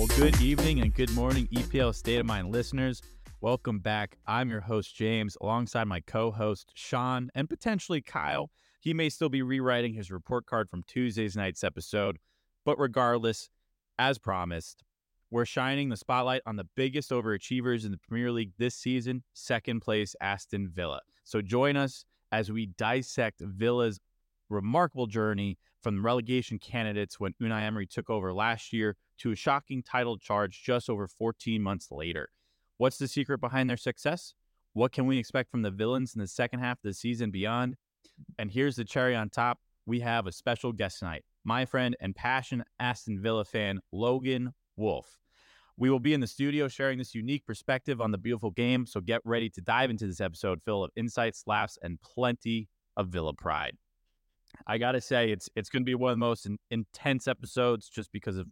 Well, good evening and good morning, EPL State of Mind listeners. Welcome back. I'm your host, James, alongside my co host, Sean, and potentially Kyle. He may still be rewriting his report card from Tuesday's night's episode. But regardless, as promised, we're shining the spotlight on the biggest overachievers in the Premier League this season, second place Aston Villa. So join us as we dissect Villa's remarkable journey from relegation candidates when Unai Emery took over last year to a shocking title charge just over 14 months later. What's the secret behind their success? What can we expect from the villains in the second half of the season beyond? And here's the cherry on top we have a special guest tonight, my friend and passionate Aston Villa fan, Logan Wolff. We will be in the studio sharing this unique perspective on the beautiful game, so get ready to dive into this episode full of insights, laughs, and plenty of Villa pride. I gotta say, it's it's to be one of the most in, intense episodes just because of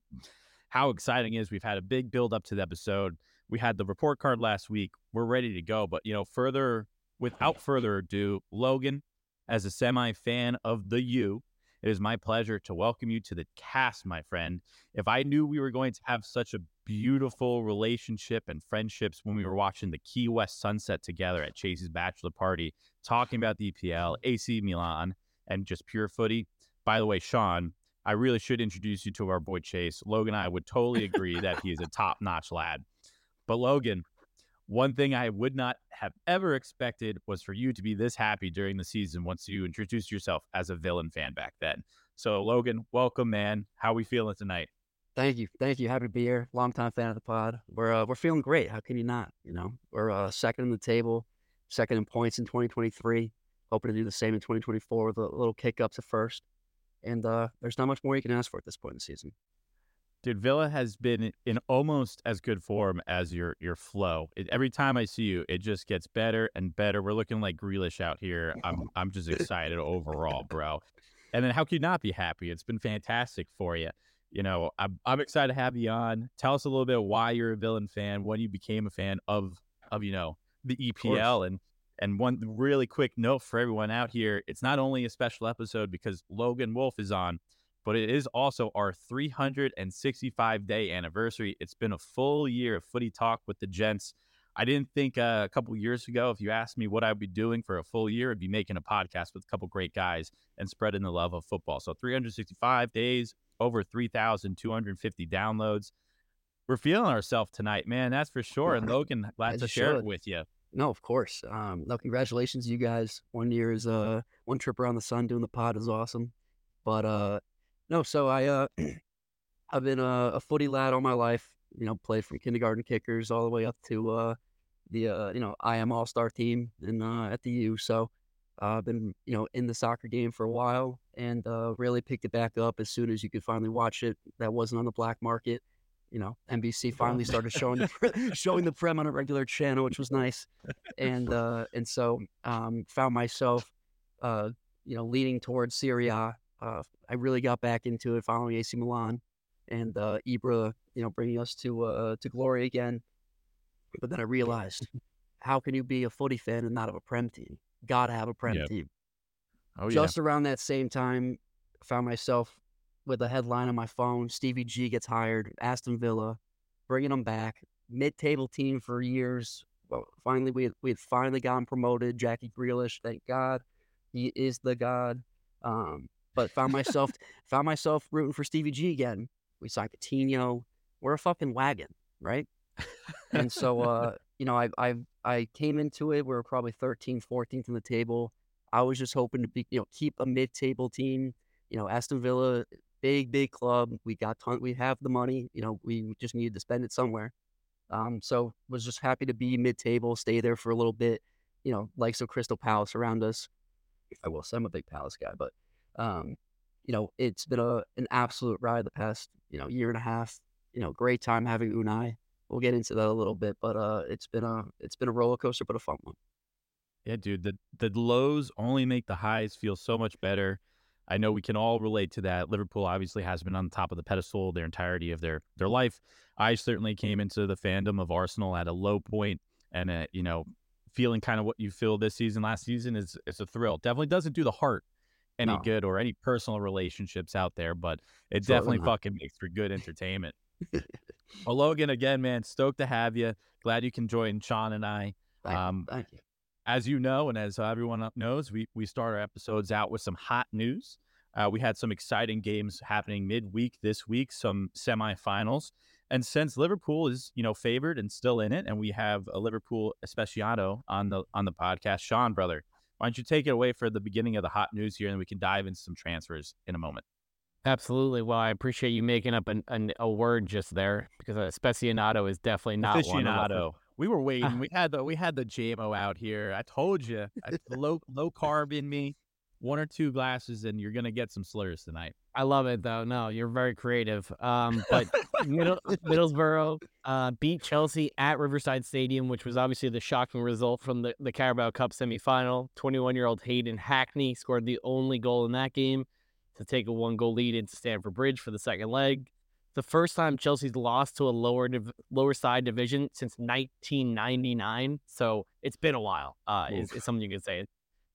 how exciting it is. We've had a big build up to the episode. We had the report card last week. We're ready to go. But you know, further without further ado, Logan, as a semi fan of the U, it is my pleasure to welcome you to the cast, my friend. If I knew we were going to have such a beautiful relationship and friendships when we were watching the Key West sunset together at Chase's bachelor party, talking about the EPL, AC Milan, and just pure footy. By the way, Sean, I really should introduce you to our boy Chase. Logan and I would totally agree that he is a top notch lad. But Logan, one thing I would not have ever expected was for you to be this happy during the season once you introduced yourself as a villain fan back then. So, Logan, welcome, man. How we feeling tonight? Thank you, thank you. Happy to be here. Longtime fan of the pod. We're uh, we're feeling great. How can you not? You know, we're uh, second in the table, second in points in 2023 hoping to do the same in 2024 with a little kick up to first. And uh, there's not much more you can ask for at this point in the season. Dude, Villa has been in almost as good form as your your flow. It, every time I see you, it just gets better and better. We're looking like Grealish out here. I'm I'm just excited overall, bro. And then how can you not be happy? It's been fantastic for you. You know, I'm I'm excited to have you on. Tell us a little bit why you're a villain fan, when you became a fan of of you know the EPL, and and one really quick note for everyone out here it's not only a special episode because Logan Wolff is on, but it is also our 365 day anniversary. It's been a full year of footy talk with the gents. I didn't think uh, a couple years ago, if you asked me what I'd be doing for a full year, I'd be making a podcast with a couple great guys and spreading the love of football. So 365 days, over 3,250 downloads. We're feeling ourselves tonight, man. That's for sure. And Logan, glad to share should. it with you. No, of course. Um, no, congratulations, you guys. One year is uh one trip around the sun doing the pod is awesome. But uh, no, so I uh, I've been a, a footy lad all my life. You know, played from kindergarten kickers all the way up to uh the uh you know I am All Star team and uh, at the U. So uh, I've been you know in the soccer game for a while and uh, really picked it back up as soon as you could finally watch it. That wasn't on the black market you know, NBC finally started showing the showing the Prem on a regular channel, which was nice, and uh, and so um, found myself, uh, you know, leaning towards Serie A. Uh, I really got back into it following AC Milan, and uh, Ibra, you know, bringing us to uh, to glory again. But then I realized, how can you be a footy fan and not have a Prem team? Gotta have a Prem yep. team. Oh, Just yeah. around that same time, found myself with a headline on my phone. Stevie G gets hired, Aston Villa, bringing him back. Mid-table team for years. Well, finally, we had, we had finally gotten promoted. Jackie Grealish, thank God, he is the god. Um, but found myself found myself rooting for Stevie G again. We signed Coutinho. We're a fucking wagon, right? and so, uh, you know, I I I came into it. We were probably 13th, 14th in the table. I was just hoping to be, you know, keep a mid-table team. You know, Aston Villa big, big club. We got ton. We have the money. You know, we just needed to spend it somewhere. Um, so was just happy to be mid-table, stay there for a little bit. You know, likes of Crystal Palace around us. I will say I'm a big Palace guy, but um, you know, it's been a an absolute ride the past you know year and a half. You know, great time having Unai. We'll get into that a little bit, but uh, it's been a it's been a roller coaster, but a fun one. Yeah, dude. The the lows only make the highs feel so much better. I know we can all relate to that. Liverpool obviously has been on the top of the pedestal their entirety of their their life. I certainly came into the fandom of Arsenal at a low point, and uh, you know, feeling kind of what you feel this season, last season is it's a thrill. Definitely doesn't do the heart any no. good or any personal relationships out there, but it definitely fucking makes for good entertainment. well, Logan, again, man, stoked to have you. Glad you can join Sean and I. Thank, um, thank you. As you know, and as everyone knows, we we start our episodes out with some hot news. Uh, we had some exciting games happening midweek this week, some semifinals. And since Liverpool is, you know, favored and still in it, and we have a Liverpool aficionado on the on the podcast, Sean, brother, why don't you take it away for the beginning of the hot news here, and we can dive into some transfers in a moment. Absolutely. Well, I appreciate you making up an, an, a word just there because aficionado is definitely not aficionado. One we were waiting. we had the we had the JMO out here. I told you, I, low low carb in me one or two glasses and you're gonna get some slurs tonight. I love it though. No, you're very creative. Um, but Middle, Middlesbrough uh, beat Chelsea at Riverside Stadium, which was obviously the shocking result from the, the Carabao Cup semifinal. 21 year old Hayden Hackney scored the only goal in that game to take a one goal lead into Stamford Bridge for the second leg. The first time Chelsea's lost to a lower div- lower side division since 1999, so it's been a while. Uh, is, is something you can say.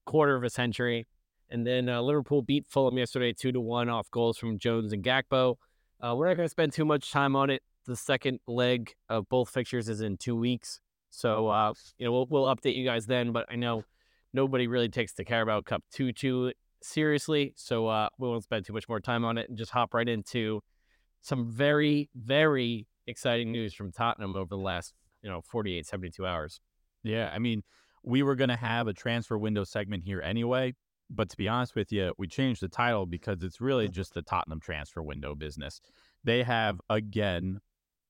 Quarter of a century. And then uh, Liverpool beat Fulham yesterday two to one off goals from Jones and Gakpo. Uh, we're not going to spend too much time on it. The second leg of both fixtures is in two weeks, so uh, you know we'll, we'll update you guys then. But I know nobody really takes the Carabao Cup too too seriously, so uh, we won't spend too much more time on it and just hop right into some very very exciting news from Tottenham over the last you know 48 72 hours. Yeah, I mean we were going to have a transfer window segment here anyway, but to be honest with you, we changed the title because it's really just the Tottenham transfer window business. They have again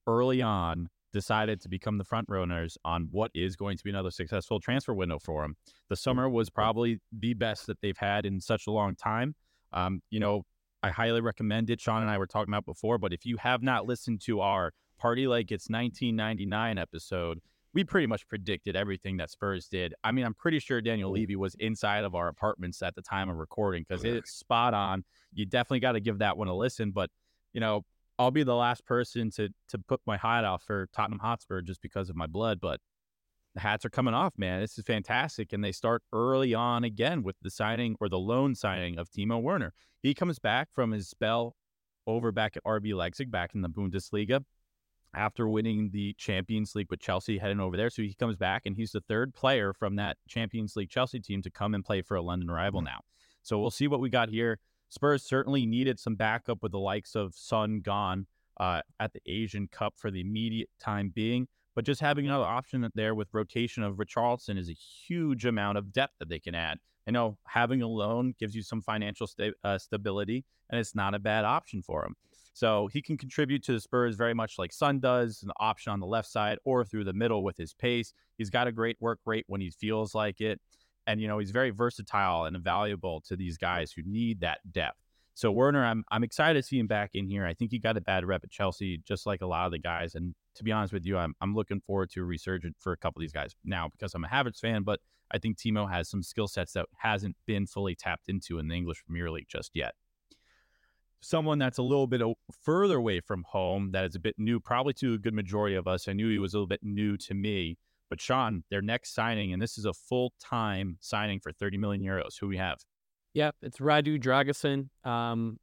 early on decided to become the front runners on what is going to be another successful transfer window for them. The summer was probably the best that they've had in such a long time. Um, you know, I highly recommend it. Sean and I were talking about before, but if you have not listened to our Party Like It's 1999 episode, we pretty much predicted everything that Spurs did. I mean, I'm pretty sure Daniel Levy was inside of our apartments at the time of recording because it's spot on. You definitely got to give that one a listen. But you know, I'll be the last person to to put my hat off for Tottenham Hotspur just because of my blood. But the hats are coming off, man. This is fantastic, and they start early on again with the signing or the loan signing of Timo Werner. He comes back from his spell over back at RB Leipzig, back in the Bundesliga after winning the Champions League with Chelsea heading over there. So he comes back and he's the third player from that Champions League Chelsea team to come and play for a London rival now. So we'll see what we got here. Spurs certainly needed some backup with the likes of Son gone uh, at the Asian Cup for the immediate time being. But just having another option there with rotation of Richarlison is a huge amount of depth that they can add. I know having a loan gives you some financial sta- uh, stability, and it's not a bad option for him. So he can contribute to the Spurs very much like Son does, an option on the left side or through the middle with his pace. He's got a great work rate when he feels like it. And, you know, he's very versatile and valuable to these guys who need that depth. So Werner, I'm I'm excited to see him back in here. I think he got a bad rep at Chelsea, just like a lot of the guys. And to be honest with you, I'm I'm looking forward to a resurgence for a couple of these guys now because I'm a Havertz fan, but I think Timo has some skill sets that hasn't been fully tapped into in the English Premier League just yet someone that's a little bit further away from home, that is a bit new, probably to a good majority of us. I knew he was a little bit new to me. But Sean, their next signing, and this is a full time signing for 30 million euros. Who we have? Yep, it's Radu Dragusin. Um,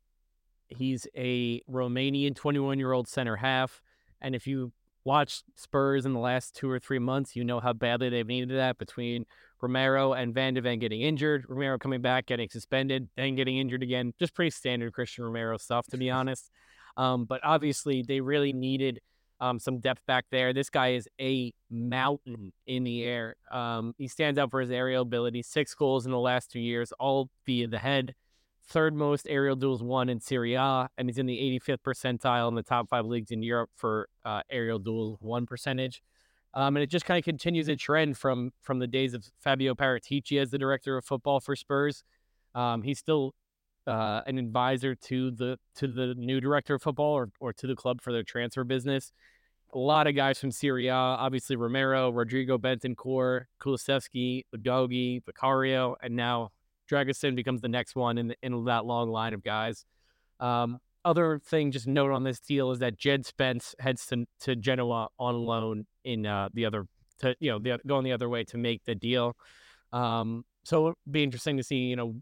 he's a Romanian 21 year old center half. And if you watched Spurs in the last two or three months, you know how badly they've needed that between Romero and Van de Ven getting injured, Romero coming back, getting suspended, then getting injured again. Just pretty standard Christian Romero stuff, to be honest. Um, but obviously, they really needed um, some depth back there. This guy is a mountain in the air. Um, he stands out for his aerial ability. Six goals in the last two years, all via the head. Third most aerial duels won in Serie A, and he's in the 85th percentile in the top five leagues in Europe for uh, aerial duels won percentage. Um, and it just kind of continues a trend from from the days of Fabio Paratici as the director of football for Spurs. Um, he's still uh, an advisor to the to the new director of football or, or to the club for their transfer business. A lot of guys from Serie A, obviously Romero, Rodrigo Bentancur, Kulusevski, Udogie, Vicario, and now Dragusin becomes the next one in, in that long line of guys. Um, other thing, just note on this deal is that Jed Spence heads to, to Genoa on loan in uh, the other, to you know, the, going the other way to make the deal. Um, so it'll be interesting to see, you know,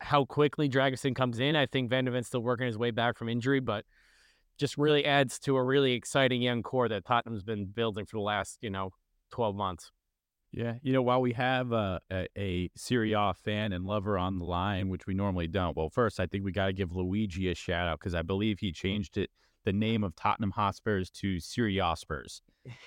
how quickly Dragusin comes in. I think Van de Ven's still working his way back from injury, but just really adds to a really exciting young core that Tottenham's been building for the last, you know, 12 months. Yeah, you know, while we have uh, a, a Serie A fan and lover on the line, which we normally don't, well, first I think we got to give Luigi a shout out because I believe he changed it the name of Tottenham Hotspurs to Serie A Spurs,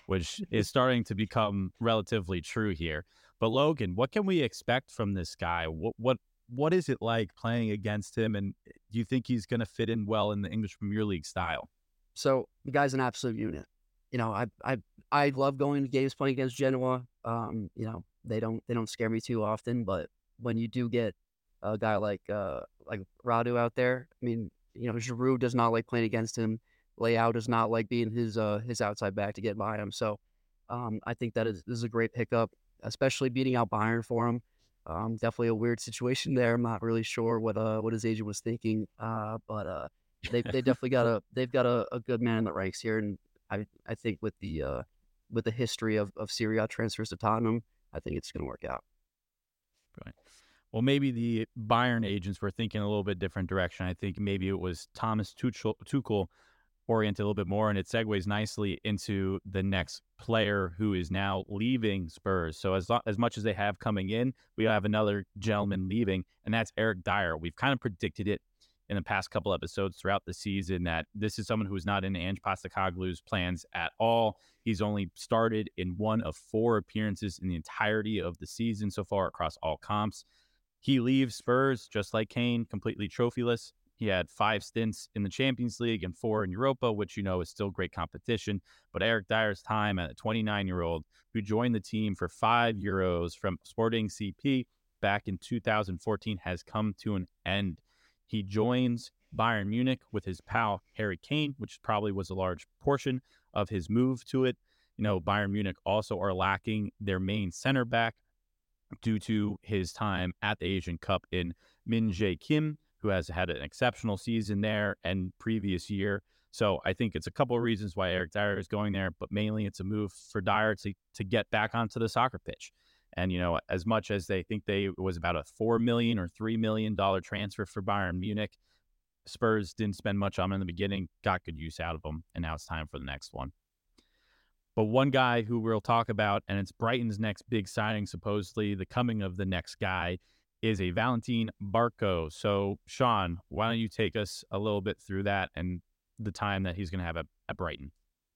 which is starting to become relatively true here. But Logan, what can we expect from this guy? What what what is it like playing against him? And do you think he's going to fit in well in the English Premier League style? So the guy's an absolute unit. You know, I I I love going to games playing against Genoa. Um, you know, they don't they don't scare me too often, but when you do get a guy like uh like Radu out there, I mean, you know, Giroud does not like playing against him. Leao does not like being his uh his outside back to get by him. So um, I think that is, is a great pickup, especially beating out Bayern for him. Um, definitely a weird situation there. I'm not really sure what uh what his agent was thinking. Uh, but uh, they they definitely got a they've got a, a good man in the ranks here, and I I think with the uh with the history of of Serie A transfers to Tottenham, I think it's going to work out. Right. Well, maybe the Bayern agents were thinking a little bit different direction. I think maybe it was Thomas Tuchel, Tuchel oriented a little bit more, and it segues nicely into the next player who is now leaving Spurs. So as as much as they have coming in, we have another gentleman leaving, and that's Eric Dier. We've kind of predicted it in the past couple episodes throughout the season that this is someone who is not in Ange Postecoglou's plans at all. He's only started in one of four appearances in the entirety of the season so far across all comps. He leaves Spurs just like Kane, completely trophyless. He had five stints in the Champions League and four in Europa, which you know is still great competition. But Eric Dier's time at a 29 year old who joined the team for five euros from Sporting CP back in 2014 has come to an end. He joins Bayern Munich with his pal Harry Kane, which probably was a large portion of his move to it. You know, Bayern Munich also are lacking their main center back due to his time at the Asian Cup in Min Jae Kim who has had an exceptional season there and previous year. So I think it's a couple of reasons why Eric Dier is going there, but mainly it's a move for Dier to, to get back onto the soccer pitch. And, you know, as much as they think they was about a 4 million or $3 million transfer for Bayern Munich, Spurs didn't spend much on him in the beginning, got good use out of him, and now it's time for the next one. But one guy who we'll talk about, and it's Brighton's next big signing, supposedly the coming of the next guy, is a Valentin Barco. So, Sean, why don't you take us a little bit through that and the time that he's going to have at, at, Brighton?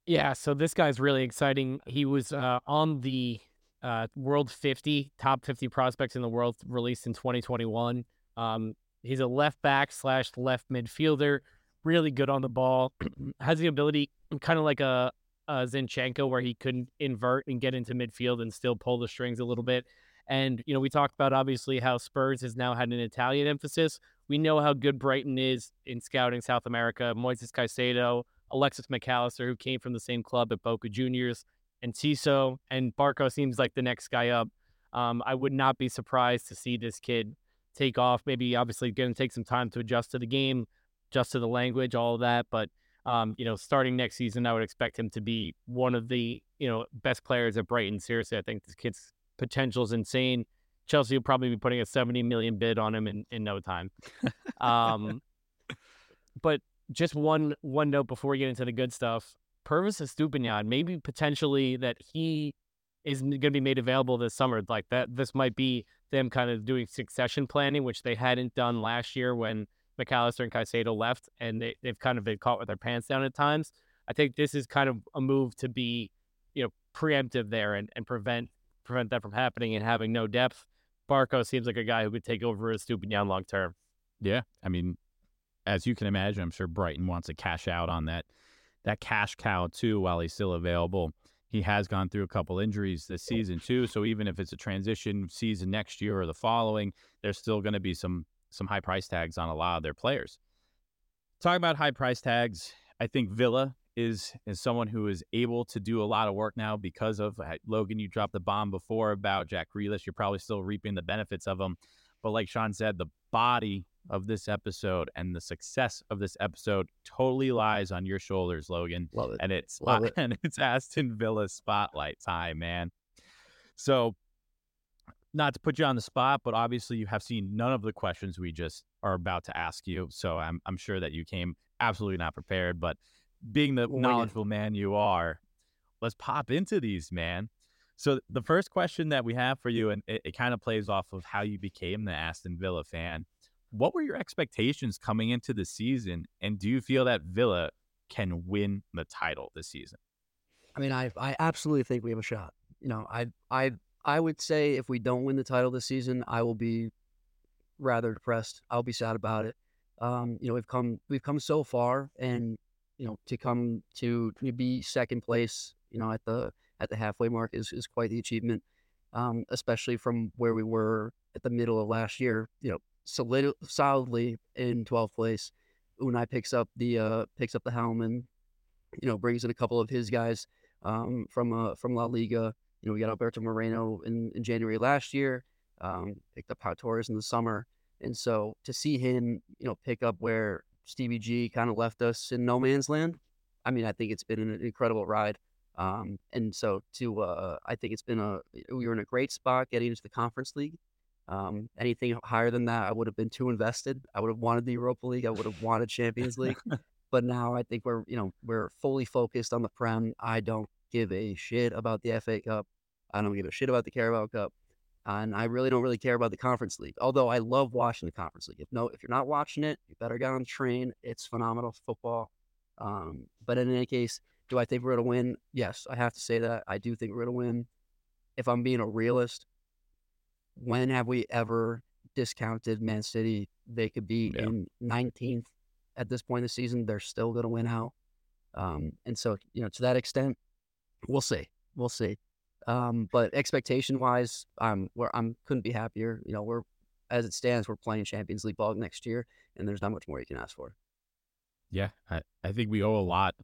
Yeah, so this guy's really exciting. He was uh, on the uh, World 50, top 50 prospects in the world released in 2021. Um, he's a left back slash left midfielder, really good on the ball, has the ability, kind of like a, a Zinchenko, where he could invert and get into midfield and still pull the strings a little bit. And, you know, we talked about obviously how Spurs has now had an Italian emphasis. We know how good Brighton is in scouting South America. Moises Caicedo, Alexis Mac Allister, who came from the same club at Boca Juniors, and Tiso, and Barco seems like the next guy up. Um, I would not be surprised to see this kid take off. Maybe obviously going to take some time to adjust to the game, adjust to the language, all of that. But um, you know, starting next season, I would expect him to be one of the you know best players at Brighton. Seriously, I think this kid's potential is insane. Chelsea will probably be putting a 70 million bid on him in, in no time. um, but just one one note before we get into the good stuff. Pervis Estupiñán, maybe potentially that he is going to be made available this summer. Like that, this might be them kind of doing succession planning, which they hadn't done last year when Mac Allister and Caicedo left, and they, they've kind of been caught with their pants down at times. I think this is kind of a move to be, you know, preemptive there and, and prevent prevent that from happening and having no depth. Barco seems like a guy who could take over as Estupiñán long term. Yeah, I mean, as you can imagine, I'm sure Brighton wants to cash out on that that cash cow too while he's still available. He has gone through a couple injuries this season too, so even if it's a transition season next year or the following, there's still going to be some some high price tags on a lot of their players. Talking about high price tags, I think Villa is is someone who is able to do a lot of work now because of uh, Logan. You dropped the bomb before about Jack Grealish. You're probably still reaping the benefits of him, but like Sean said, the body of this episode and the success of this episode totally mm-hmm. lies on your shoulders, Logan. Love it. And it's Love it. and it's Aston Villa spotlight time, man. So, not to put you on the spot, but obviously you have seen none of the questions we just are about to ask you. So I'm I'm sure that you came absolutely not prepared, but being the it. knowledgeable man you are, let's pop into these, man. So the first question that we have for you, and it, it kind of plays off of how you became the Aston Villa fan. What were your expectations coming into the season, and do you feel that Villa can win the title this season? I mean, I I absolutely think we have a shot. You know, I I I would say if we don't win the title this season, I will be rather depressed. I'll be sad about it. Um, you know, we've come we've come so far, and you know, to come to, to be second place, you know, at the at the halfway mark is is quite the achievement. Um, especially from where we were at the middle of last year. You know, solid, solidly in 12th place. Unai picks up the uh, picks up the helm and you know brings in a couple of his guys um, from uh, from La Liga. You know, we got Alberto Moreno in, in January last year. Um, picked up Pau Torres in the summer, and so to see him, you know, pick up where Stevie G kind of left us in no man's land. I mean, I think it's been an incredible ride. Um, and so to, uh, I think it's been a, we were in a great spot getting into the conference league. Um, anything higher than that, I would have been too invested. I would have wanted the Europa League. I would have wanted Champions League. but now I think we're, you know, we're fully focused on the Prem. I don't give a shit about the FA Cup. I don't give a shit about the Carabao Cup. And I really don't really care about the Conference League. Although I love watching the Conference League. If no, if you're not watching it, you better get on the train. It's phenomenal football. Um, but in any case, do I think we're going to win? Yes, I have to say that. I do think we're going to win. If I'm being a realist, when have we ever discounted Man City? They could be Yeah. in 19th at this point in the season. They're still going to win out. Um, and so, you know, to that extent, we'll see. We'll see. Um, but expectation wise, I'm where I'm couldn't be happier. You know, we're as it stands, we're playing Champions League ball next year, and there's not much more you can ask for. Yeah, I, I think we owe a lot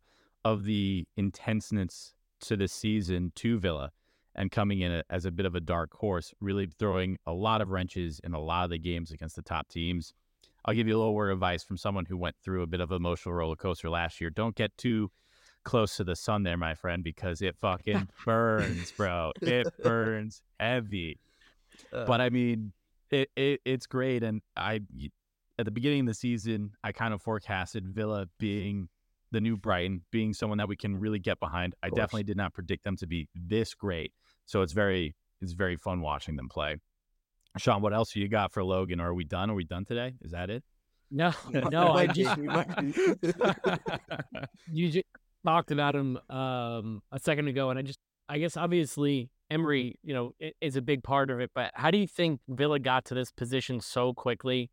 of the intenseness to this season to Villa and coming in as a bit of a dark horse, really throwing a lot of wrenches in a lot of the games against the top teams. I'll give you a little word of advice from someone who went through a bit of an emotional roller coaster last year. Don't get too close to the sun there, my friend, because it fucking burns, bro. It burns heavy. Uh, But I mean, it, it it's great, and I at the beginning of the season, I kind of forecasted Villa being the new Brighton, being someone that we can really get behind. I definitely did not predict them to be this great, so it's very it's very fun watching them play. Sean, what else do you got for Logan? Are we done? Are we done today? Is that it? No, no, I just we might be. you just talked about him um, a second ago, and I just, I guess, obviously Emery, you know, is a big part of it. But how do you think Villa got to this position so quickly?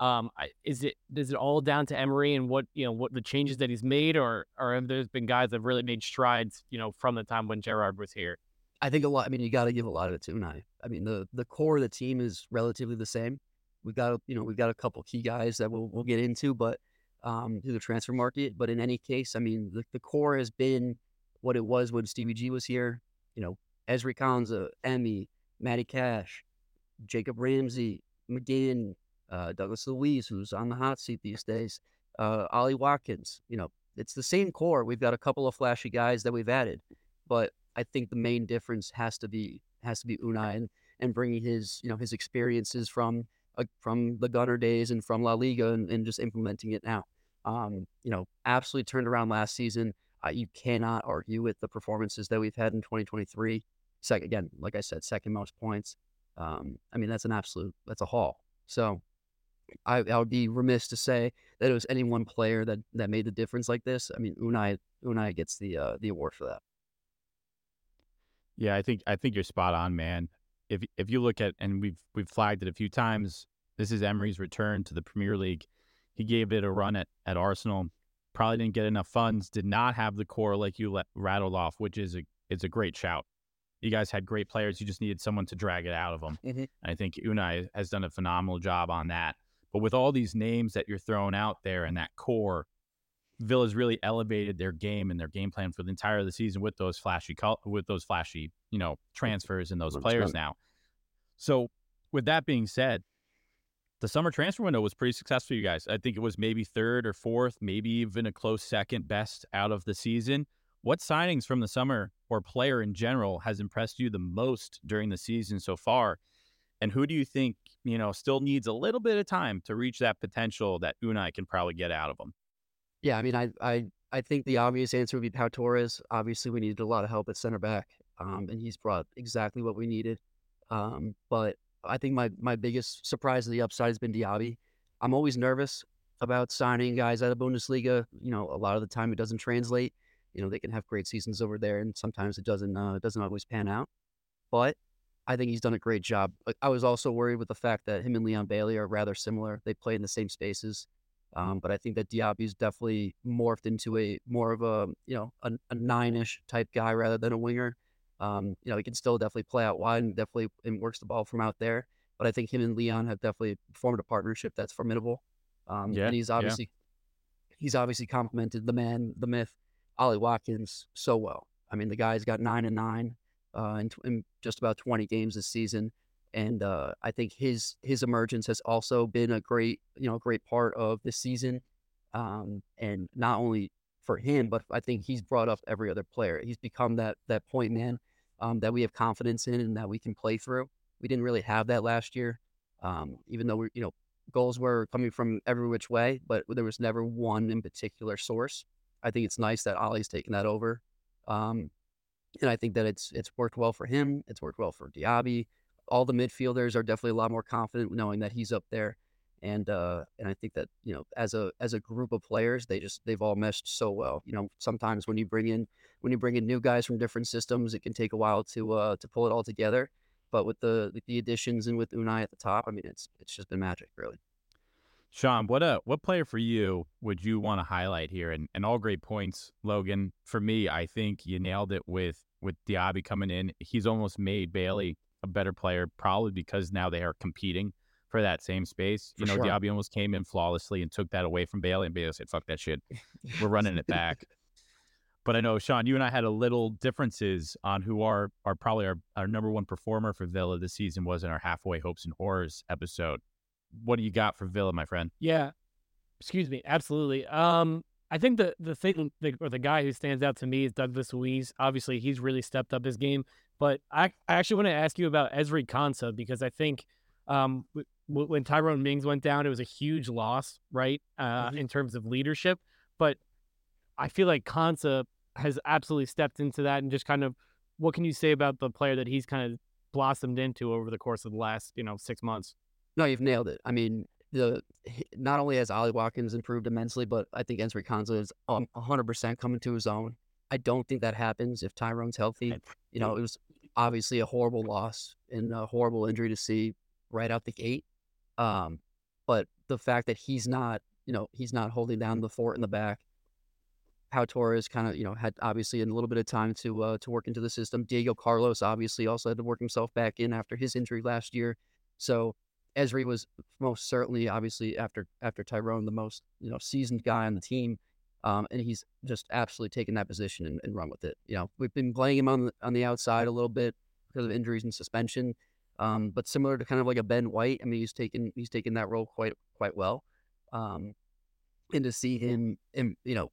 Um, is it is it all down to Emery and what you know what the changes that he's made, or or have there been guys that have really made strides, you know, from the time when Gerard was here? I think a lot. I mean, you got to give a lot of it to Unai. I mean, the the core of the team is relatively the same. We've got, you know, we've got a couple key guys that we'll we'll get into, but um, through the transfer market. But in any case, I mean, the, the core has been what it was when Stevie G was here. You know, Ezri Konsa, Emi, Matty Cash, Jacob Ramsey, McGinn, uh, Douglas Luiz, who's on the hot seat these days, uh, Ollie Watkins. You know, it's the same core. We've got a couple of flashy guys that we've added, but I think the main difference has to be has to be Unai and, and bringing his you know his experiences from uh, from the Gunner days and from La Liga and, and just implementing it now. Um, you know, absolutely turned around last season. Uh, you cannot argue with the performances that we've had in 2023. Second, again, like I said, second most points. Um, I mean, that's an absolute that's a haul. So I, I would be remiss to say that it was any one player that that made the difference like this. I mean, Unai Unai gets the uh, the award for that. Yeah, I think I think you're spot on, man. If if you look at and we've we've flagged it a few times, this is Emery's return to the Premier League. He gave it a run at, at Arsenal. Probably didn't get enough funds. Did not have the core like you let, rattled off, which is a is a great shout. You guys had great players. You just needed someone to drag it out of them. Mhm. I think Unai has done a phenomenal job on that. But with all these names that you're throwing out there and that core, Villa's really elevated their game and their game plan for the entire of the season with those flashy with those flashy, you know, transfers and those players 100%. now. So, with that being said, the summer transfer window was pretty successful you guys. I think it was maybe third or fourth, maybe even a close second best out of the season. What signings from the summer or player in general has impressed you the most during the season so far? And who do you think, you know, still needs a little bit of time to reach that potential that Unai can probably get out of them? Yeah, I mean, I I I think the obvious answer would be Pau Torres. Obviously, we needed a lot of help at center back, um, and he's brought exactly what we needed. Um, but I think my my biggest surprise of the upside has been Diaby. I'm always nervous about signing guys out of Bundesliga. You know, a lot of the time it doesn't translate. You know, they can have great seasons over there, and sometimes it doesn't uh, doesn't always pan out. But I think he's done a great job. I was also worried with the fact that him and Leon Bailey are rather similar. They play in the same spaces. Um, but I think that Diaby's definitely morphed into a more of a you know a, a nine-ish type guy rather than a winger. Um, you know, he can still definitely play out wide and definitely and works the ball from out there. But I think him and Leon have definitely formed a partnership that's formidable. Um, yeah, and he's obviously yeah. he's obviously complimented the man, the myth, Ollie Watkins so well. I mean, the guy's got nine and nine uh, in, in just about 20 games this season and uh, I think his his emergence has also been a great you know great part of this season, um, and not only for him, but I think he's brought up every other player. He's become that that point man um, that we have confidence in and that we can play through. We didn't really have that last year, um, even though we you know goals were coming from every which way, but there was never one in particular source. I think it's nice that Ollie's taken that over. Um, and I think that it's it's worked well for him. It's worked well for Diaby all the midfielders are definitely a lot more confident knowing that he's up there. And uh, and I think that you know as a as a group of players, they just they've all meshed so well. You know, sometimes when you bring in when you bring in new guys from different systems, it can take a while to uh, to pull it all together. But with the the additions and with Unai at the top, I mean, it's it's just been magic, really. Sean, what a uh, what player for you would you want to highlight here? And and all great points, Logan. For me, I think you nailed it with with Diaby coming in. He's almost made Bailey a better player, probably because now they are competing for that same space. For you know, sure. Diaby almost came in flawlessly and took that away from Bailey, and Bailey said, "Fuck that shit, we're running it back." but I know Sean, you and I had a little differences on who our our probably our, our number one performer for Villa this season was in our halfway hopes and horrors episode. What do you got for Villa, my friend? Yeah, excuse me, absolutely. Um, I think the the thing the, or the guy who stands out to me is Douglas Luiz. Obviously, he's really stepped up his game. But I, I actually want to ask you about Ezri Konsa because I think um, w- when Tyrone Mings went down, it was a huge loss, right, uh, mm-hmm. in terms of leadership. But I feel like Konsa has absolutely stepped into that and just kind of what can you say about the player that he's kind of blossomed into over the course of the last you know six months? No, you've nailed it. I mean, the not only has Ollie Watkins improved immensely, but I think Ezri Konsa is um, 100% coming to his own. I don't think that happens if Tyrone's healthy. You know, it was obviously a horrible loss and a horrible injury to see right out the gate. Um, but the fact that he's not, you know, he's not holding down the fort in the back. Pau Torres kind of, you know, had obviously a little bit of time to uh, to work into the system. Diego Carlos obviously also had to work himself back in after his injury last year. So Ezri was most certainly, obviously, after after Tyrone, the most you know seasoned guy on the team. Um, and he's just absolutely taken that position and, and, run with it. You know, we've been playing him on the, on the outside a little bit because of injuries and suspension, um, but similar to kind of like a Ben White. I mean, he's taken he's taken that role quite quite well, um, and to see him, him, you know,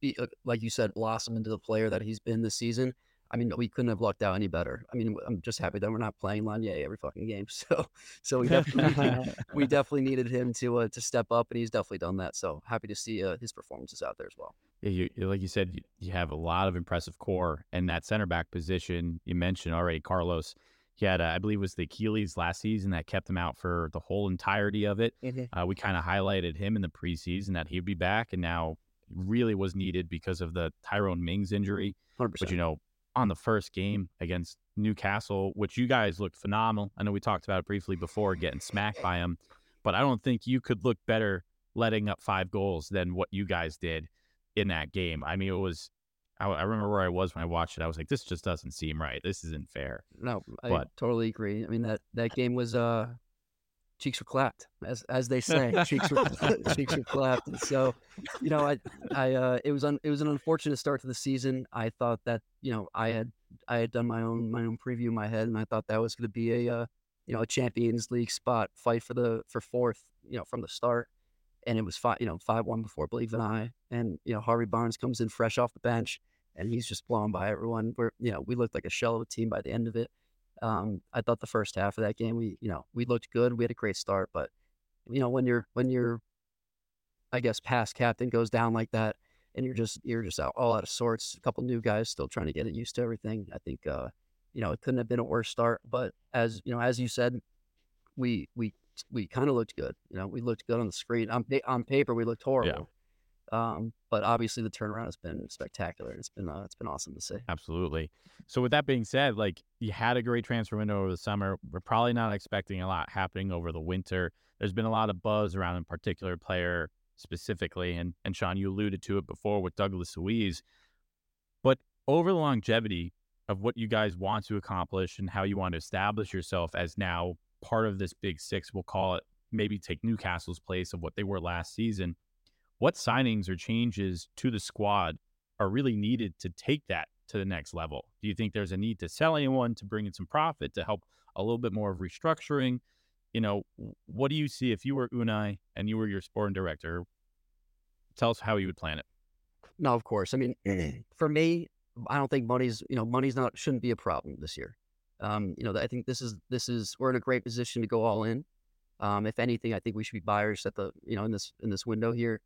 be uh, like you said, blossom into the player that he's been this season. I mean, we couldn't have lucked out any better. I mean, I'm just happy that we're not playing Lenglet every fucking game. So, so we definitely we definitely needed him to uh, to step up, and he's definitely done that. So happy to see uh, his performances out there as well. Yeah, you, like you said, you, you have a lot of impressive core, and that center back position you mentioned already, Carlos. He had, uh, I believe, was the Achilles last season that kept him out for the whole entirety of it. Mm-hmm. Uh, we kind of highlighted him in the preseason that he'd be back, and now really was needed because of the Tyrone Mings injury. 100%. But you know, on the first game against Newcastle, which you guys looked phenomenal. I know we talked about it briefly before getting smacked by them, but I don't think you could look better letting up five goals than what you guys did in that game. I mean, it was. I, I remember where I was when I watched it. I was like, "This just doesn't seem right. This isn't fair." No, I but, totally agree. I mean that that game was uh cheeks were clapped, as as they say. cheeks were cheeks were clapped. And so, you know, I I uh, it was un, it was an unfortunate start to the season. I thought that you know I had I had done my own my own preview in my head, and I thought that was going to be a uh, you know a Champions League spot fight for the for fourth you know from the start. And it was five, you know, five one before Believe in I, and you know Harvey Barnes comes in fresh off the bench, and he's just blown by everyone. We're, you know, we looked like a shell of a team by the end of it. Um, I thought the first half of that game, we you know we looked good. We had a great start, but you know when you're when you're, I guess, past captain goes down like that, and you're just you're just out all out of sorts. A couple new guys still trying to get it used to everything. I think uh, you know it couldn't have been a worse start. But as you know, as you said, we we we kind of looked good. You know, we looked good on the screen. On on paper, we looked horrible. Um, but obviously, the turnaround has been spectacular. It's been uh, it's been awesome to see. Absolutely. So with that being said, like you had a great transfer window over the summer. We're probably not expecting a lot happening over the winter. There's been a lot of buzz around a particular player specifically, and and Sean, you alluded to it before with Douglas Luiz. But over the longevity of what you guys want to accomplish and how you want to establish yourself as now part of this big six, we'll call it, maybe take Newcastle's place of what they were last season what signings or changes to the squad are really needed to take that to the next level? Do you think there's a need to sell anyone to bring in some profit to help a little bit more of restructuring? You know, what do you see if you were Unai and you were your sporting director? Tell us how you would plan it. No, of course. I mean, for me, I don't think money's you know money's not shouldn't be a problem this year. Um, you know, I think this is this is we're in a great position to go all in. Um, if anything, I think we should be buyers at the you know in this in this window here.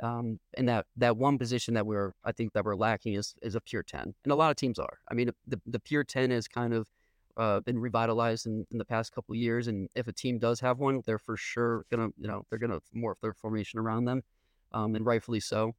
Um, and that that one position that we're I think that we're lacking is is a pure ten, and a lot of teams are. I mean, the the pure ten has kind of uh, been revitalized in, in the past couple of years, and if a team does have one, they're for sure gonna you know they're gonna morph their formation around them, um, and rightfully so.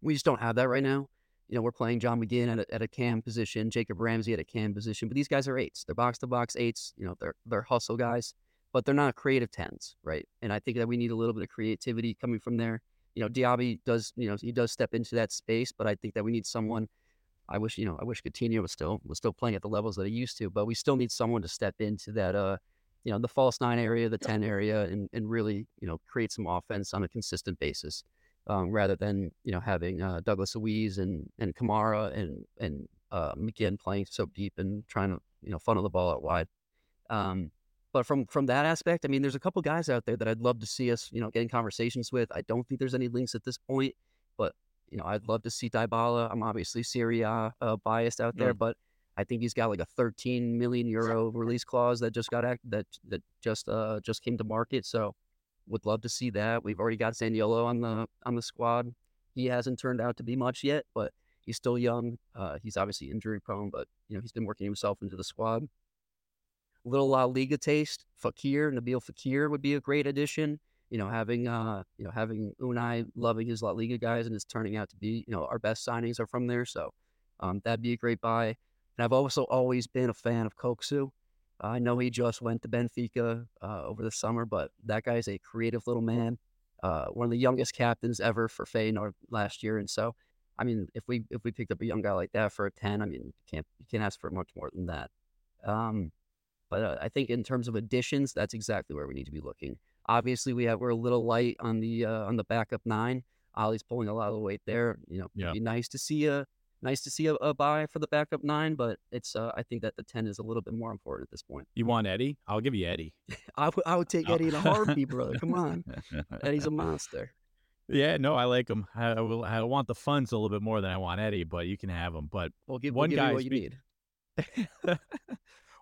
We just don't have that right now. You know, we're playing John McGinn at a, at a cam position, Jacob Ramsey at a cam position, but these guys are eights. They're box to box eights. You know, they're they're hustle guys, but they're not creative tens, right? And I think that we need a little bit of creativity coming from there you know, Diaby does, you know, he does step into that space, but I think that we need someone. I wish, you know, I wish Coutinho was still was still playing at the levels that he used to, but we still need someone to step into that, uh, you know, the false nine area, the ten area, and and really, you know, create some offense on a consistent basis, um, rather than you know having uh, Douglas Luiz and and Kamara and and uh, McGinn playing so deep and trying to you know funnel the ball out wide. Um, but from from that aspect, I mean, there's a couple guys out there that I'd love to see us, you know, getting conversations with. I don't think there's any links at this point, but you know, I'd love to see Dybala. I'm obviously Serie A uh, biased out there, but I think he's got like a 13 million euro release clause that just got act- that that just uh just came to market. So would love to see that. We've already got Zaniolo on the on the squad. He hasn't turned out to be much yet, but he's still young. Uh, he's obviously injury prone, but you know he's been working himself into the squad little La Liga taste. Fekir, Nabil Fekir would be a great addition. You know, having uh, you know, having Unai loving his La Liga guys and it's turning out to be, you know, our best signings are from there. So um, that'd be a great buy. And I've also always been a fan of Kökçü. Uh, I know he just went to Benfica uh, over the summer, but that guy's a creative little man. Uh, one of the youngest captains ever for Feyenoord last year, and so I mean, if we if we picked up a young guy like that for a ten, I mean, you can't you can't ask for much more than that. Um, but uh, I think in terms of additions, that's exactly where we need to be looking. Obviously, we have we're a little light on the uh, on the backup nine. Ollie's pulling a lot of the weight there. You know, yeah. it'd be nice to see a nice to see a, a buy for the backup nine, but it's uh, I think that the ten is a little bit more important at this point. You want Eddie? I'll give you Eddie. I, w- I would take Eddie in a heartbeat, brother. Come on, Eddie's a monster. Yeah, no, I like him. I, will, I want the funds a little bit more than I want Eddie, but you can have him. But we'll give, one we'll guy what you need.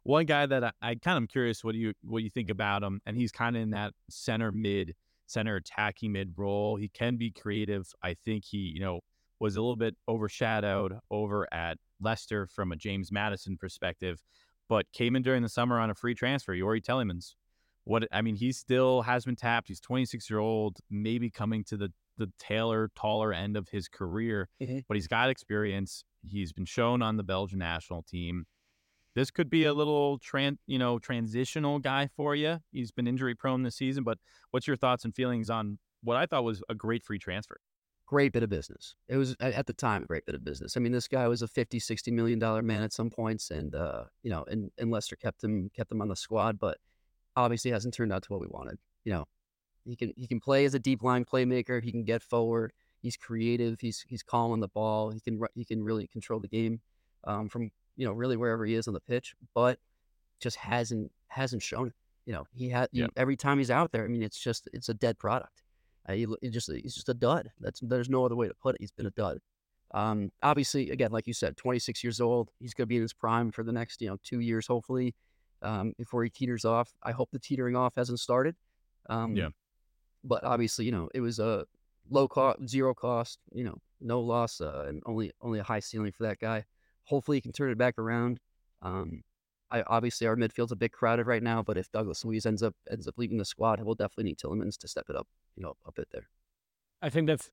One guy that I, I kind of am curious what do you what you think about him, and he's kind of in that center mid, center attacking mid role. He can be creative. I think he, you know, was a little bit overshadowed over at Leicester from a James Maddison perspective, but came in during the summer on a free transfer. Youri Tielemans. What I mean, he still has been tapped. He's 26 year old, maybe coming to the the tailor, taller end of his career, mm-hmm. but he's got experience. He's been shown on the Belgian national team this could be a little tran you know transitional guy for you. He's been injury prone this season, but what's your thoughts and feelings on what I thought was a great free transfer? Great bit of business. It was at the time a great bit of business. I mean, this guy was a 50, 60 million dollar man at some points, and uh, you know, and, and Leicester kept him kept him on the squad, but obviously hasn't turned out to what we wanted. You know, he can he can play as a deep line playmaker. He can get forward. He's creative. He's he's calling the ball. He can he can really control the game um, from you know, really wherever he is on the pitch, but just hasn't hasn't shown it. You know, he had yeah. every time he's out there. I mean, it's just it's a dead product. Uh, he, he, just he's just a dud. That's there's no other way to put it. He's been a dud. Um, obviously, again, like you said, 26 years old. He's going to be in his prime for the next you know two years, hopefully, um, before he teeters off. I hope the teetering off hasn't started. Um, yeah. But obviously, you know, it was a low cost, zero cost, you know, no loss, uh, and only only a high ceiling for that guy. Hopefully, he can turn it back around. Um, I obviously our midfield's a bit crowded right now, but if Douglas Luiz ends up ends up leaving the squad, we'll definitely need Tielemans to step it up, you know, a bit there. I think that's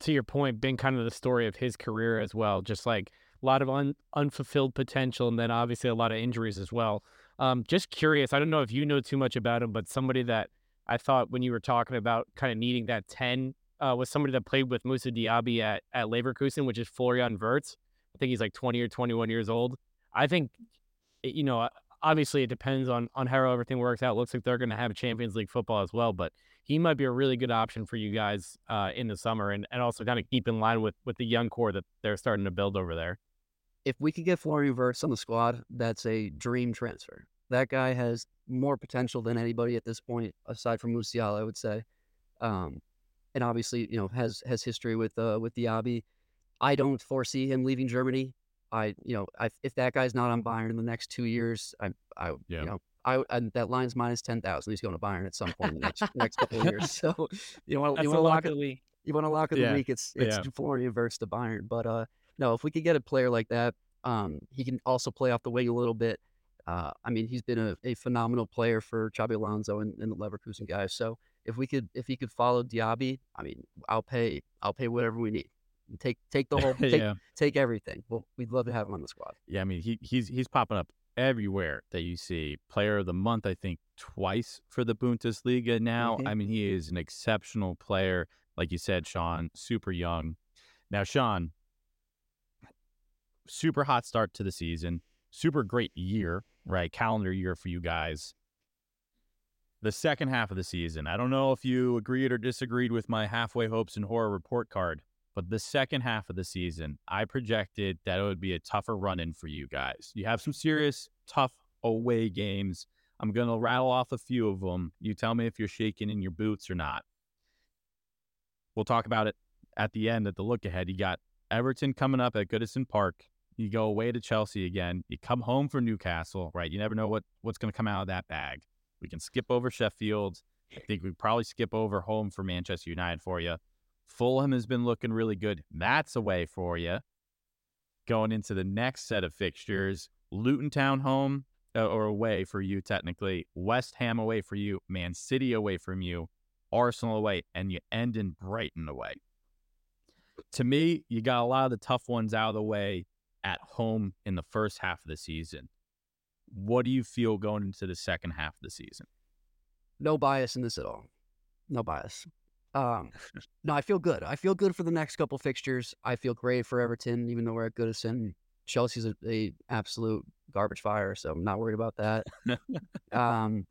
to your point, been kind of the story of his career as well. Just like a lot of un, unfulfilled potential, and then obviously a lot of injuries as well. Um, just curious, I don't know if you know too much about him, but somebody that I thought when you were talking about kind of needing that 10 uh, was somebody that played with Moussa Diaby at, at Leverkusen, which is Florian Wirtz. I think he's like 20 or 21 years old. I think, you know, obviously it depends on, on how everything works out. Looks like they're going to have Champions League football as well, but he might be a really good option for you guys uh, in the summer and, and also kind of keep in line with, with the young core that they're starting to build over there. If we could get Florian Wirtz on the squad, that's a dream transfer. That guy has more potential than anybody at this point, aside from Musiala, I would say. Um, and obviously, you know, has has history with uh, with Diaby. I don't foresee him leaving Germany. I, you know, I, if that guy's not on Bayern in the next two years, I, I, yeah. you know, I, I that line's minus ten thousand. He's going to Bayern at some point in the next next couple of years. So you want you want to lock it. Week. You want to lock of yeah. the week. It's it's yeah. Florian versus the Bayern. But uh, no, if we could get a player like that, um, he can also play off the wing a little bit. Uh, I mean, he's been a, a phenomenal player for Xabi Alonso and, and the Leverkusen guys. So if we could, if he could follow Diaby, I mean, I'll pay, I'll pay whatever we need. Take, take the whole, take, yeah. take everything. Well, we'd love to have him on the squad. Yeah, I mean, he he's he's popping up everywhere that you see. Player of the month, I think, twice for the Bundesliga now. Mm-hmm. I mean, he is an exceptional player. Like you said, Sean, super young. Now, Sean, super hot start to the season, super great year right? Calendar year for you guys. The second half of the season, I don't know if you agreed or disagreed with my halfway hopes and horror report card, but the second half of the season, I projected that it would be a tougher run in for you guys. You have some serious, tough away games. I'm going to rattle off a few of them. You tell me if you're shaking in your boots or not. We'll talk about it at the end at the look ahead. You got Everton coming up at Goodison Park. You go away to Chelsea again. You come home for Newcastle, right? You never know what, what's going to come out of that bag. We can skip over Sheffield. I think we probably skip over home for Manchester United for you. Fulham has been looking really good. That's away for you. Going into the next set of fixtures, Luton Town home uh, or away for you, technically. West Ham away for you. Man City away from you. Arsenal away. And you end in Brighton away. To me, you got a lot of the tough ones out of the way at home in the first half of the season. What do you feel going into the second half of the season? No bias in this at all. No bias. Um, no, I feel good. I feel good for the next couple fixtures. I feel great for Everton, even though we're at Goodison. Chelsea's a, a absolute garbage fire, so I'm not worried about that. um,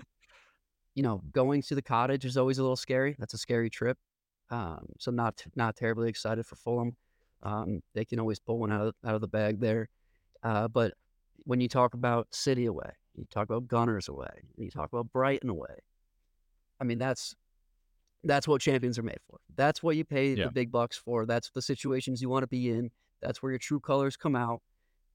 you know, going to the cottage is always a little scary. That's a scary trip. Um, so not not terribly excited for Fulham. Um, they can always pull one out of, out of the bag there. Uh, but when you talk about City away, you talk about Gunners away, you talk about Brighton away. I mean, that's that's what champions are made for. That's what you pay yeah. the big bucks for. That's the situations you want to be in. That's where your true colors come out.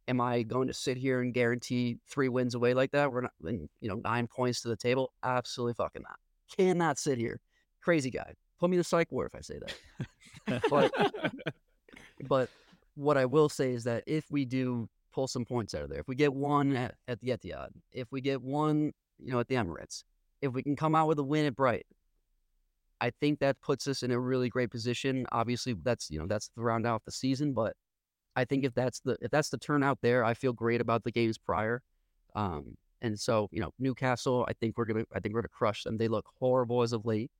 Am I going to sit here and guarantee three wins away like that? We're not, you know, nine points to the table. Absolutely fucking not. Cannot sit here. Crazy guy. Put me in the psych ward if I say that. but but what I will say is that if we do pull some points out of there, if we get one at, at the Etihad, if we get one, you know, at the Emirates, if we can come out with a win at Bright, I think that puts us in a really great position. Obviously, that's you know that's the round out the season, but I think if that's the if that's the turnout there, I feel great about the games prior. Um, and so you know Newcastle, I think we're gonna I think we're gonna crush them. They look horrible as of late.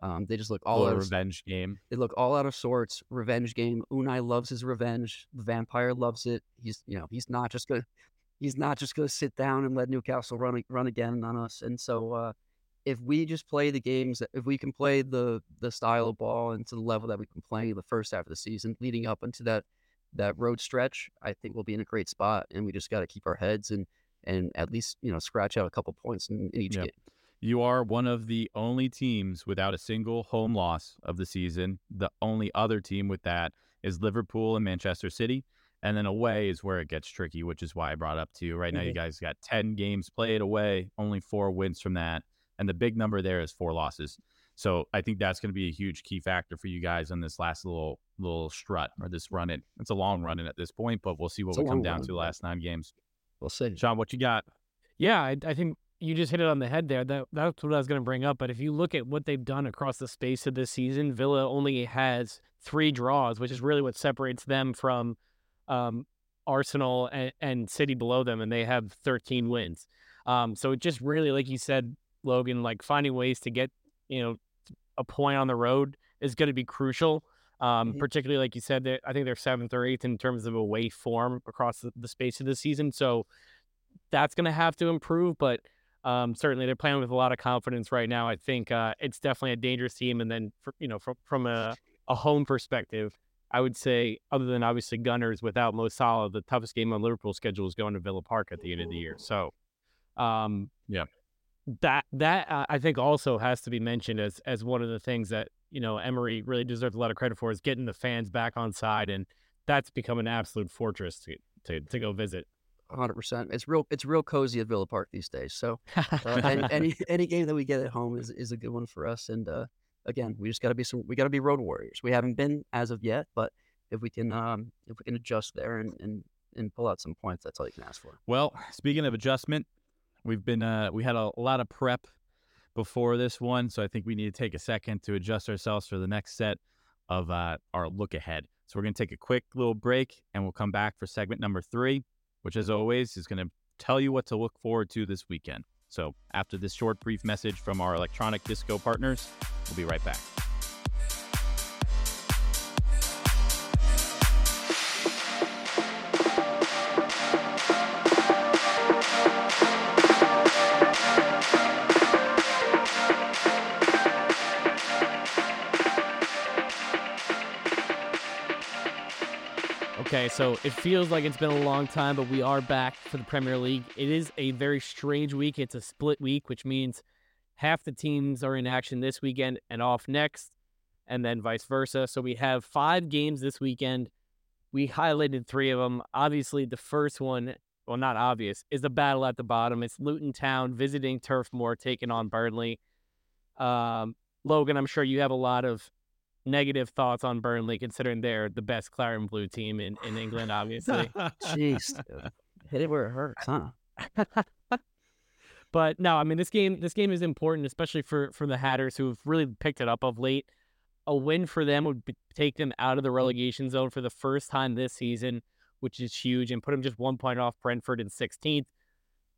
Um, they just look all out of, revenge game. They look all out of sorts. Revenge game. Unai loves his revenge. The vampire loves it. He's you know he's not just gonna he's not just gonna sit down and let Newcastle run run again on us. And so uh, if we just play the games, if we can play the the style of ball and to the level that we've been playing the first half of the season, leading up into that that road stretch, I think we'll be in a great spot. And we just got to keep our heads and and at least you know scratch out a couple points in, in each game. You are one of the only teams without a single home loss of the season. The only other team with that is Liverpool and Manchester City. And then away is where it gets tricky, which is why I brought up to you. Right now, mm-hmm. you guys got 10 games played away, only four wins from that. And the big number there is four losses. So I think that's going to be a huge key factor for you guys on this last little little strut or this run in. It's a long run in at this point, but we'll see what It's we come down run, to the last nine games. We'll see. Sean, what you got? Yeah, I, I think you just hit it on the head there. That that's what I was going to bring up. But if you look at what they've done across the space of this season, Villa only has three draws, which is really what separates them from um, Arsenal and, and City below them, and they have 13 wins. Um, so it just really, like you said, Logan, like finding ways to get you know a point on the road is going to be crucial. Um, Mhm. Particularly, like you said, that I think they're seventh or eighth in terms of away form across the, the space of the season. So that's going to have to improve, but um, certainly they're playing with a lot of confidence right now. I think uh, it's definitely a dangerous team. And then, for, you know, from from a, a home perspective, I would say, other than obviously Gunners without Mo Salah, the toughest game on Liverpool's schedule is going to Villa Park at the end of the year. So, um, Yeah. That that uh, I think also has to be mentioned as as one of the things that you know Emery really deserves a lot of credit for is getting the fans back on side, and that's become an absolute fortress to to, to go visit. hundred percent. It's real. It's real cozy at Villa Park these days. So uh, any, any any game that we get at home is, is a good one for us. And uh, again, we just got to be some. We got to be road warriors. We haven't been as of yet, but if we can, um, if we can adjust there and and, and pull out some points, that's all you can ask for. Well, speaking of adjustment, we've been uh we had a, a lot of prep before this one, so I think we need to take a second to adjust ourselves for the next set of uh our look ahead. So we're gonna take a quick little break and we'll come back for segment number three, which as always is gonna tell you what to look forward to this weekend. So after this short brief message from our electronic disco partners, we'll be right back. So it feels like it's been a long time, but we are back for the Premier League. It is a very strange week. It's a split week, which means half the teams are in action this weekend and off next, and then vice versa. So we have five games this weekend. We highlighted three of them. Obviously, the first one, well, not obvious, is the battle at the bottom. It's Luton Town visiting Turf Moor, taking on Burnley. Um, Logan, I'm sure you have a lot of negative thoughts on Burnley, considering they're the best claret and blue team in, in England, obviously. Jeez, dude. hit it where it hurts, huh? but no, I mean this game this game is important, especially for for the Hatters who've really picked it up of late. A win for them would be, take them out of the relegation zone for the first time this season, which is huge, and put them just one point off Brentford in 16th.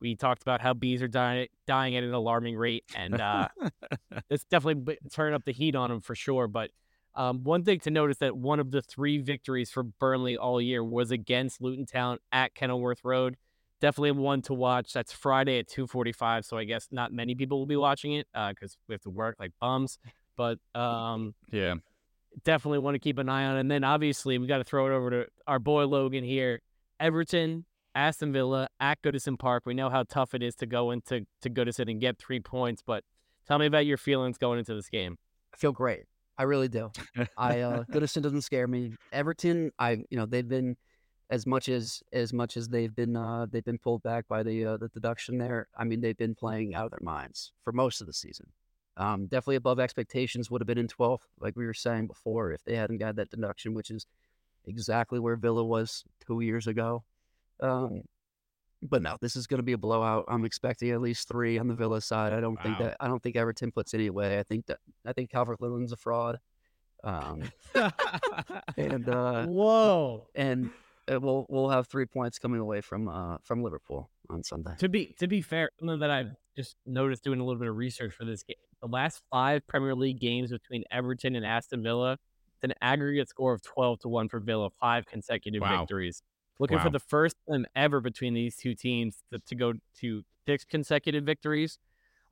We talked about how bees are dying dying at an alarming rate, and uh, it's definitely b- turned up the heat on them for sure. But um, one thing to note is that one of the three victories for Burnley all year was against Luton Town at Kenilworth Road. Definitely one to watch. That's Friday at 2:45, so I guess not many people will be watching it because we have to work like bums. But um, Yeah. definitely want to keep an eye on. it. And then obviously we got to throw it over to our boy Logan here. Everton, Aston Villa at Goodison Park. We know how tough it is to go into to Goodison and get three points. But tell me about your feelings going into this game. I feel great. I really do. I uh, Goodison doesn't scare me. Everton, I you know they've been as much as as much as they've been uh, they've been pulled back by the uh, the deduction there. I mean they've been playing out of their minds for most of the season. Um, definitely above expectations. Would have been in 12th, like we were saying before, if they hadn't got that deduction, which is exactly where Villa was two years ago. Um, but no, this is going to be a blowout. I'm expecting at least three on the Villa side. I don't think that I don't think Everton puts any away. I think that I think Calvert Lewin's a fraud. Um, and uh, Whoa. and uh, we'll we'll have three points coming away from uh from Liverpool on Sunday. To be to be fair, something that I've just noticed doing a little bit of research for this game. The last five Premier League games between Everton and Aston Villa, it's an aggregate score of twelve to one for Villa, five consecutive Wow. victories. Looking for the first time ever between these two teams to, to go to six consecutive victories.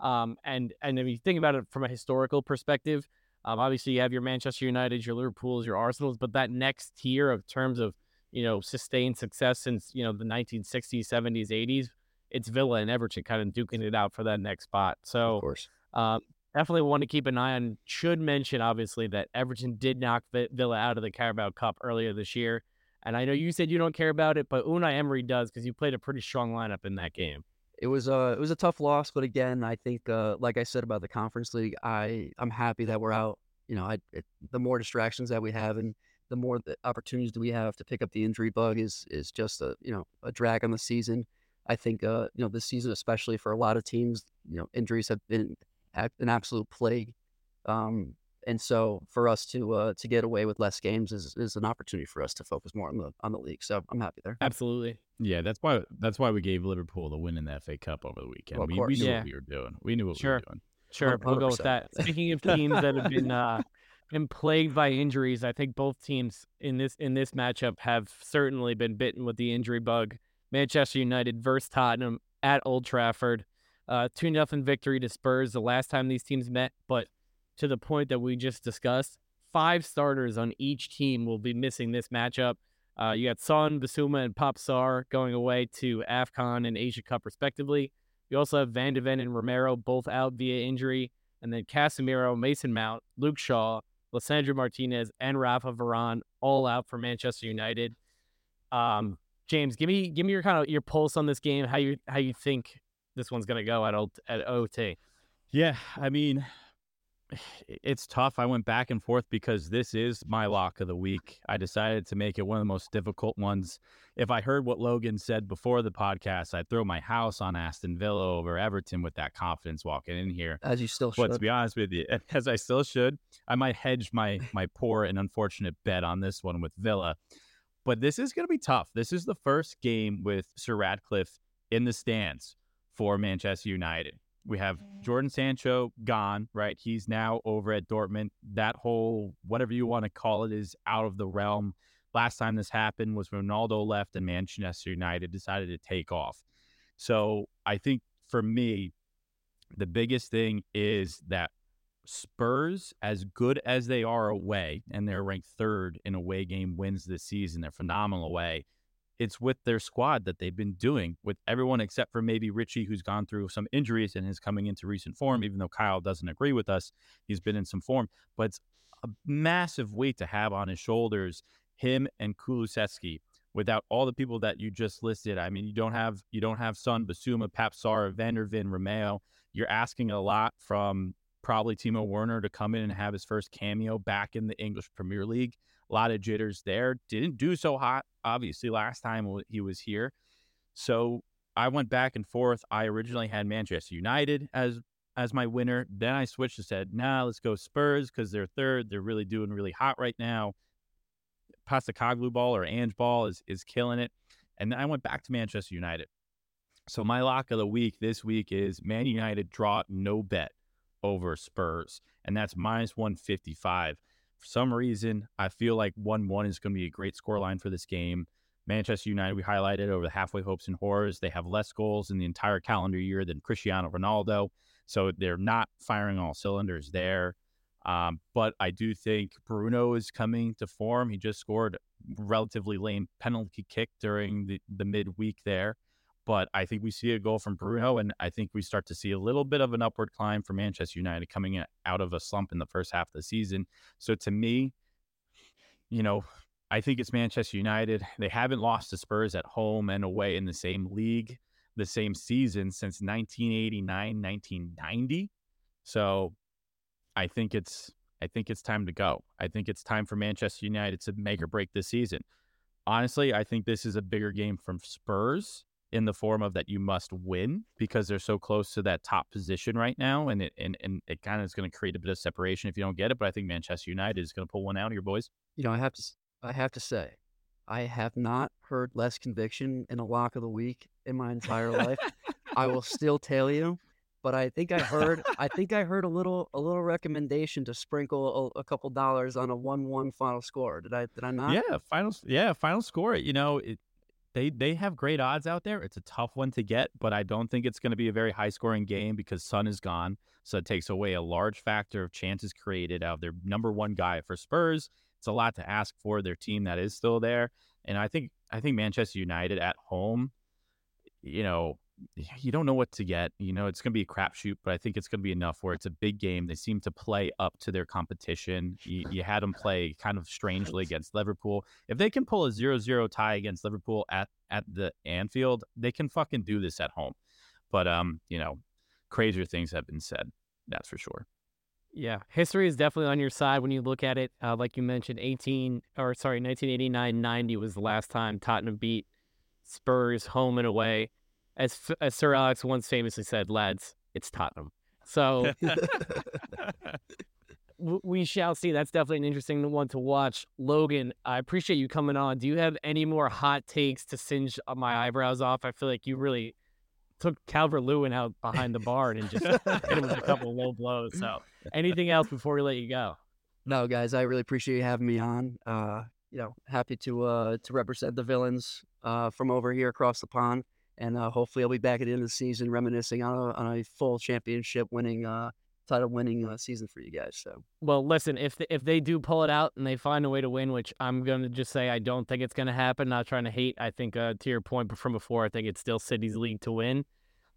Um, and and if you think about it from a historical perspective, um, obviously you have your Manchester United, your Liverpools, your Arsenals, but that next tier of terms of you know sustained success since you know the 1960s, 70s, 80s, it's Villa and Everton kind of duking it out for that next spot. Of So course, um, definitely want to keep an eye on. Should mention obviously that Everton did knock Villa out of the Carabao Cup earlier this year, and I know you said you don't care about it, but Unai Emery does because you played a pretty strong lineup in that game. it was a it was a tough loss, but again, I think uh, like I said about the conference league, I I'm happy that we're out. You know, I it, the more distractions that we have and the more the opportunities that we have to pick up the injury bug is is just a you know a drag on the season. I think uh, you know this season, especially for a lot of teams, you know injuries have been an absolute plague. Um, and so for us to uh, to get away with less games is, is an opportunity for us to focus more on the on the league. So I'm happy there. Absolutely. Yeah, that's why that's why we gave Liverpool the win in the FA Cup over the weekend. Well, we, we, knew yeah. what we were doing. We knew what sure. we were doing. Sure, we'll go with that. Speaking of teams that have been uh, been plagued by injuries, I think both teams in this in this matchup have certainly been bitten with the injury bug. Manchester United versus Tottenham at Old Trafford, uh, two nothing victory to Spurs the last time these teams met. But to the point that we just discussed, five starters on each team will be missing this matchup. Uh, you got Son, Bissouma, and Pape Sarr going away to AFCON and Asia Cup respectively. You also have Van de Ven and Romero both out via injury, and then Casemiro, Mason Mount, Luke Shaw, Lisandro Martinez, and Rafa Varane all out for Manchester United. Um, James, give me give me your kind of your pulse on this game. How you how you think this one's gonna go at at OT? Yeah, I mean, it's tough. I went back and forth because this is my lock of the week. I decided to make it one of the most difficult ones. If I heard what Logan said before the podcast, I'd throw my house on Aston Villa over Everton with that confidence walking in here. As you still But should. to be honest with you, as I still should, I might hedge my my poor and unfortunate bet on this one with Villa. But this is going to be tough. This is the first game with Sir Ratcliffe in the stands for Manchester United. We have Jordan Sancho gone, right? He's now over at Dortmund. That whole whatever you want to call it is out of the realm. Last time this happened was Ronaldo left and Manchester United decided to take off. So I think for me, the biggest thing is that Spurs, as good as they are away, and they're ranked third in away game wins this season, they're phenomenal away. It's with their squad that they've been doing with everyone except for maybe Richie, who's gone through some injuries and is coming into recent form, even though Kyle doesn't agree with us. He's been in some form, but it's a massive weight to have on his shoulders, him and Kulusevski. Without all the people that you just listed, I mean, you don't have you don't have Son, Bissouma, Papsar, Van de Ven, Romeo. You're asking a lot from probably Timo Werner to come in and have his first cameo back in the English Premier League. A lot of jitters there. Didn't do so hot, obviously, last time he was here. So I went back and forth. I originally had Manchester United as as my winner. Then I switched and said, nah, let's go Spurs because they're third. They're really doing really hot right now. Postecoglou ball or Ange ball is is killing it. And then I went back to Manchester United. So my lock of the week this week is Man United draw no bet over Spurs, and that's minus 155. For some reason, I feel like 1 1 is going to be a great scoreline for this game. Manchester United, we highlighted over the halfway hopes and horrors. They have less goals in the entire calendar year than Cristiano Ronaldo. So they're not firing all cylinders there. Um, but I do think Bruno is coming to form. He just scored relatively lame penalty kick during the, the midweek there. But I think we see a goal from Bruno, and I think we start to see a little bit of an upward climb for Manchester United coming out of a slump in the first half of the season. So to me, you know, I think it's Manchester United. They haven't lost to Spurs at home and away in the same league, the same season since 1989, 1990. So I think it's I think it's time to go. I think it's time for Manchester United to make or break this season. Honestly, I think this is a bigger game from Spurs in the form of that you must win because they're so close to that top position right now, and it and, and it kind of is going to create a bit of separation if you don't get it. But I think Manchester United is going to pull one out of your boys. you know, I have to, I have to say, I have not heard less conviction in a lock of the week in my entire life. I will still tell you, but I think I heard, I think I heard a little, a little recommendation to sprinkle a, a couple dollars on a one-one final score. Did I, did I not? Yeah, final. Yeah, final score. You know, it, they they have great odds out there. It's a tough one to get, but I don't think it's going to be a very high scoring game because Son is gone, so it takes away a large factor of chances created out of their number one guy for Spurs. It's a lot to ask for their team that is still there, and I think I think Manchester United at home, you know. You don't know what to get. You know, it's going to be a crapshoot, but I think it's going to be enough where it's a big game. They seem to play up to their competition. You, you had them play kind of strangely against Liverpool if they can pull a 0-0 tie against Liverpool at at the Anfield, they can fucking do this at home. But um, you know, crazier things have been said. That's for sure. Yeah, history is definitely on your side when you look at it. Uh, like you mentioned, 18 or sorry, 1989-90 was the last time Tottenham beat Spurs home and away. As as Sir Alex once famously said, lads, it's Tottenham. So we shall see. That's definitely an interesting one to watch. Logan, I appreciate you coming on. Do you have any more hot takes to singe my eyebrows off? I feel like you really took Calvert Lewin out behind the barn and just hit him with a couple low blows. So, anything else before we let you go? No, guys, I really appreciate you having me on. Uh, you know, happy to uh, to represent the villains uh, from over here across the pond, and uh, hopefully I'll be back at the end of the season reminiscing on a, on a full championship winning uh, title winning uh, season for you guys. So, well, listen, if the, if they do pull it out and they find a way to win, which I'm going to just say I don't think it's going to happen. Not trying to hate. I think uh, to your point from before, I think it's still City's league to win.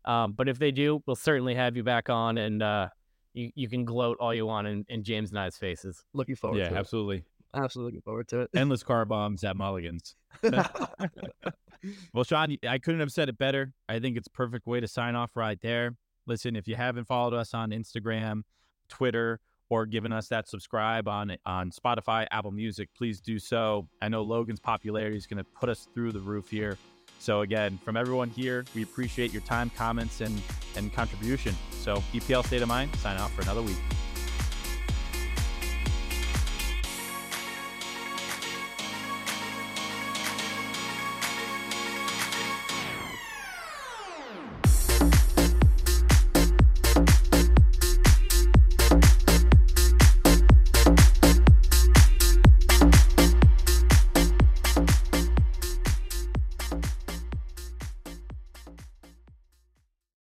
Um, but if they do, we'll certainly have you back on, and uh, you you can gloat all you want in, in James and I's faces. Looking forward. Yeah, to absolutely. It. Absolutely looking forward to it. Endless car bombs at Mulligan's. well, Sean, I couldn't have said it better. I think it's a perfect way to sign off right there. Listen, if you haven't followed us on Instagram, Twitter, or given us that subscribe on on Spotify, Apple Music, please do so. I know Logan's popularity is going to put us through the roof here. So again, from everyone here, we appreciate your time, comments, and and contribution. So EPL State of Mind, sign out for another week.